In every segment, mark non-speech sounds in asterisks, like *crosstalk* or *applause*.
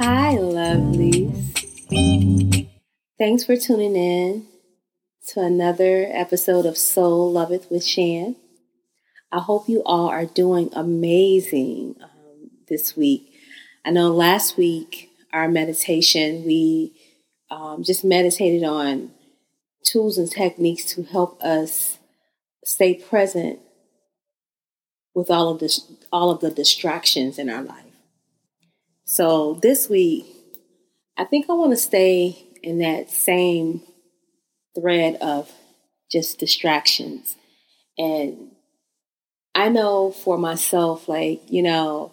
Hi, lovelies. Thanks for tuning in to another episode of Soul Loveth with Shan. I hope you all are doing amazing um, this week. I know last week, our meditation, we um, just meditated on tools and techniques to help us stay present with all of the all of the distractions in our life. So this week, I think I want to stay in that same thread of just distractions. And I know for myself, like, you know,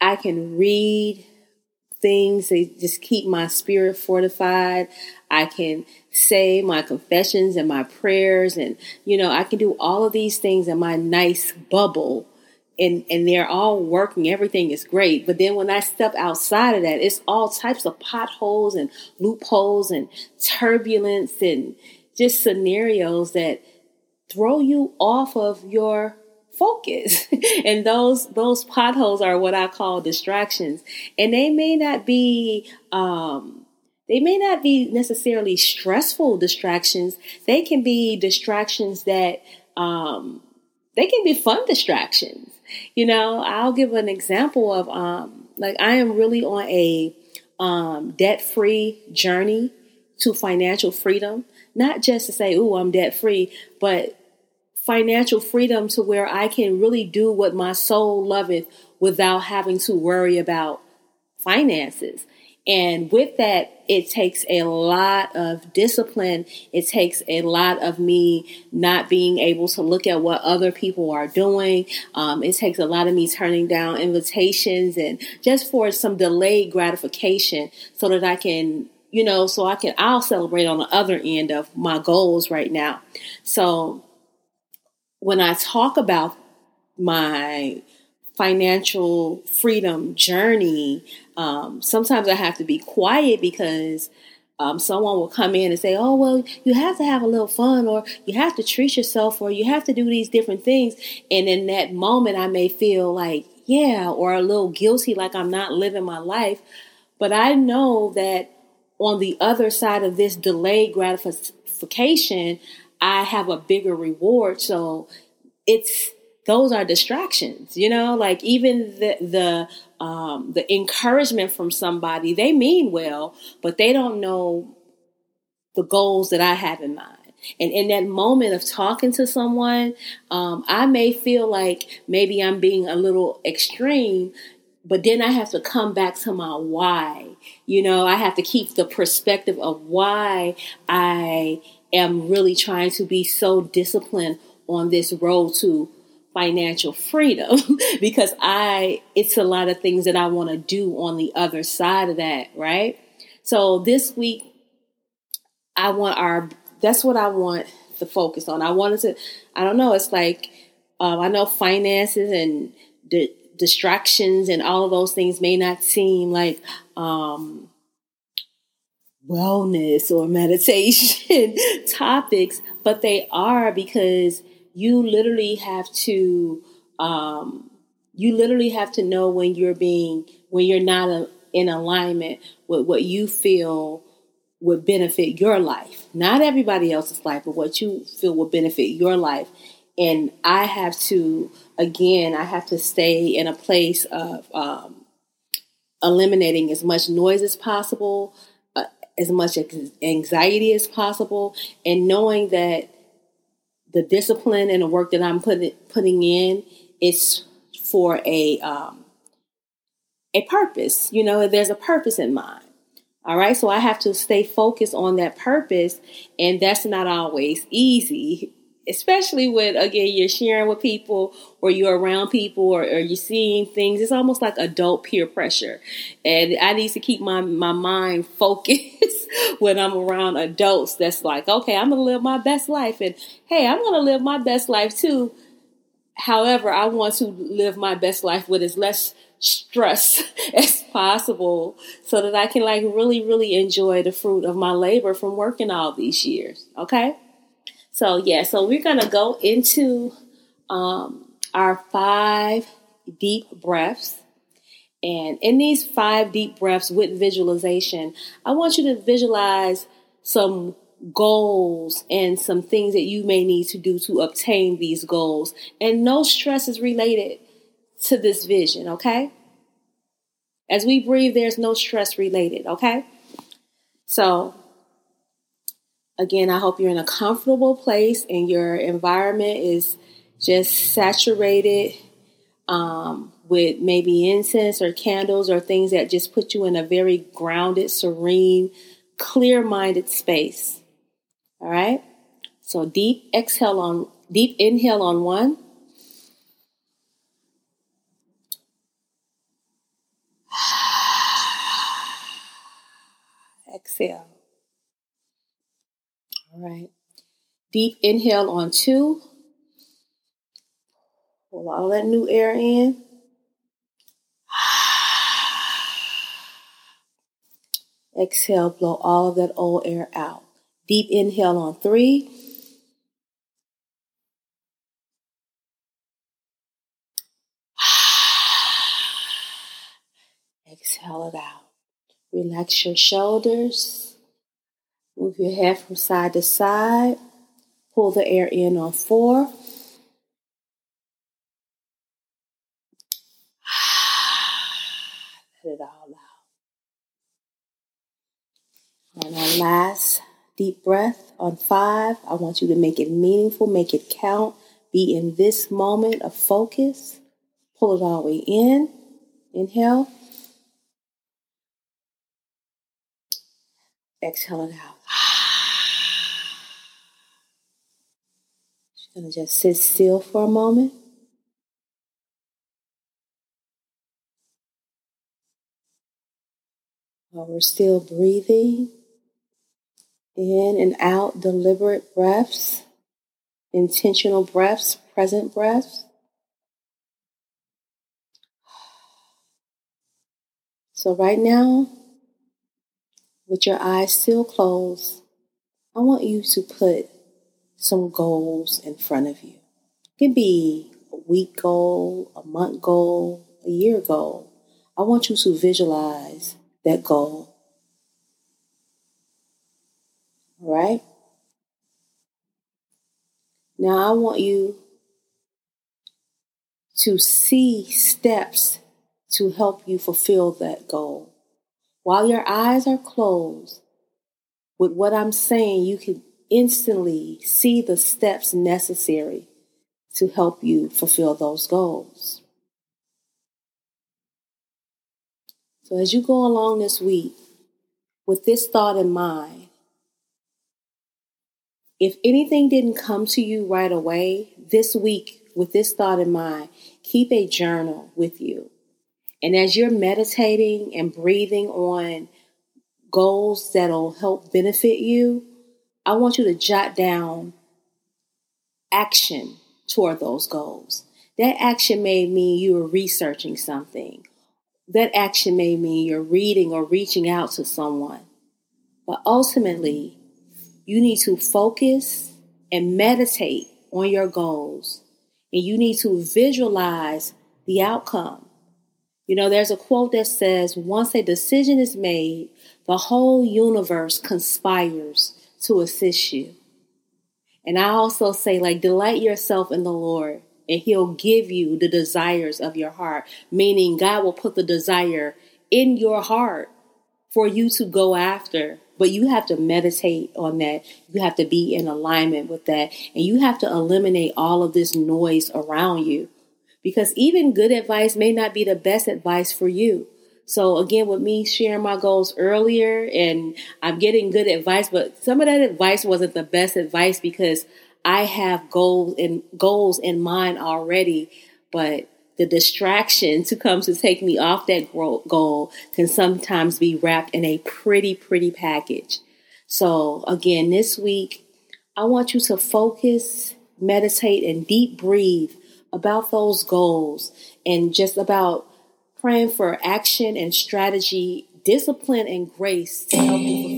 I can read things that just keep my spirit fortified. I can say my confessions and my prayers, and, you know, I can do all of these things in my nice bubble and and they're all working everything is great. But then when i step outside of that it's all types of potholes and loopholes and turbulence and just scenarios that throw you off of your focus. *laughs* And those those potholes are what i call distractions. And they may not be um they may not be necessarily stressful distractions. They can be distractions that um they can be fun distractions you know, I'll give an example of um, like I am really on a um, debt free journey to financial freedom. Not just to say, "Oh, I'm debt free," but financial freedom to where I can really do what my soul loveth without having to worry about finances. And with that, it takes a lot of discipline. It takes a lot of me not being able to look at what other people are doing. Um, it takes a lot of me turning down invitations and just for some delayed gratification so that I can, you know, so I can, I'll celebrate on the other end of my goals right now. So when I talk about my financial freedom journey, um, sometimes I have to be quiet because um, someone will come in and say, "Oh, well, you have to have a little fun, or you have to treat yourself, or you have to do these different things." And in that moment, I may feel like, yeah, or a little guilty, like I'm not living my life. But I know that on the other side of this delayed gratification, I have a bigger reward. So it's those are distractions you know? Like even the the um, the encouragement from somebody they mean well but they don't know the goals that i have in mind. And in that moment of talking to someone um, i may feel like maybe i'm being a little extreme but then i have to come back to my why. You know i have to keep the perspective of why i am really trying to be so disciplined on this road to financial freedom *laughs* because I it's a lot of things that I want to do on the other side of that, right? So this week I want our that's what I want to focus on. I wanted to I don't know, it's like um, I know finances and di- distractions and all of those things may not seem like um, wellness or *laughs* meditation topics, but they are because you literally have to um, you literally have to know when you're being when you're not a, in alignment with what you feel would benefit your life. Not everybody else's life but what you feel will benefit your life. And i have to again i have to stay in a place of um, eliminating as much noise as possible uh, as much anxiety as possible and knowing that the discipline and the work that I'm putting putting in is for a um, a purpose. You know, there's a purpose in mind. All right, so I have to stay focused on that purpose, and that's not always easy especially when again you're sharing with people or you're around people or, or, you're seeing things it's almost like adult peer pressure. And i need to keep my, my mind *laughs* focused when i'm around adults that's like okay i'm gonna live my best life and hey i'm gonna live my best life too. However i want to live my best life with as less stress *laughs* as possible so that i can like really really enjoy the fruit of my labor from working all these years okay so, yeah, so we're going to go into um, our five deep breaths. And in these five deep breaths with visualization, I want you to visualize some goals and some things that you may need to do to obtain these goals. And no stress is related to this vision, okay? As we breathe, there's no stress related, okay? So, again, I hope you're in a comfortable place and your environment is just saturated um, with maybe incense or candles or things that just put you in a very grounded, serene, clear minded space. All right? So deep exhale on deep inhale on one. *sighs* Exhale. All right. Deep inhale on two. Pull all that new air in. *sighs* Exhale, blow all of that old air out. Deep inhale on three. *sighs* Exhale it out. Relax your shoulders. Move your head from side to side. Pull the air in on four. *sighs* Let it all out. And our last deep breath on five. I want you to make it meaningful, make it count. Be in this moment of focus. Pull it all the way in. Inhale. Exhale it out. Just gonna just sit still for a moment. While we're still breathing in and out, deliberate breaths, intentional breaths, present breaths. So, right now, with your eyes still closed, I want you to put some goals in front of you. It can be a week goal, a month goal, a year goal. I want you to visualize that goal. All right? Now I want you to see steps to help you fulfill that goal. While your eyes are closed, with what I'm saying, you can instantly see the steps necessary to help you fulfill those goals. So, as you go along this week with this thought in mind, if anything didn't come to you right away this week with this thought in mind, keep a journal with you. And as you're meditating and breathing on goals that'll help benefit you, I want you to jot down action toward those goals. That action may mean you are researching something. That action may mean you're reading or reaching out to someone. But ultimately, you need to focus and meditate on your goals. And you need to visualize the outcome. You know, there's a quote that says, once a decision is made, the whole universe conspires to assist you. And I also say, like, delight yourself in the Lord, and He'll give you the desires of your heart, meaning God will put the desire in your heart for you to go after. But you have to meditate on that. You have to be in alignment with that. And you have to eliminate all of this noise around you because even good advice may not be the best advice for you. So again, with me sharing my goals earlier and I'm getting good advice, but some of that advice wasn't the best advice because I have goals and goals in mind already, but the distraction to come to take me off that goal can sometimes be wrapped in a pretty, pretty package. So again, this week, I want you to focus, meditate, and deep breathe about those goals and just about praying for action and strategy, discipline and grace to help you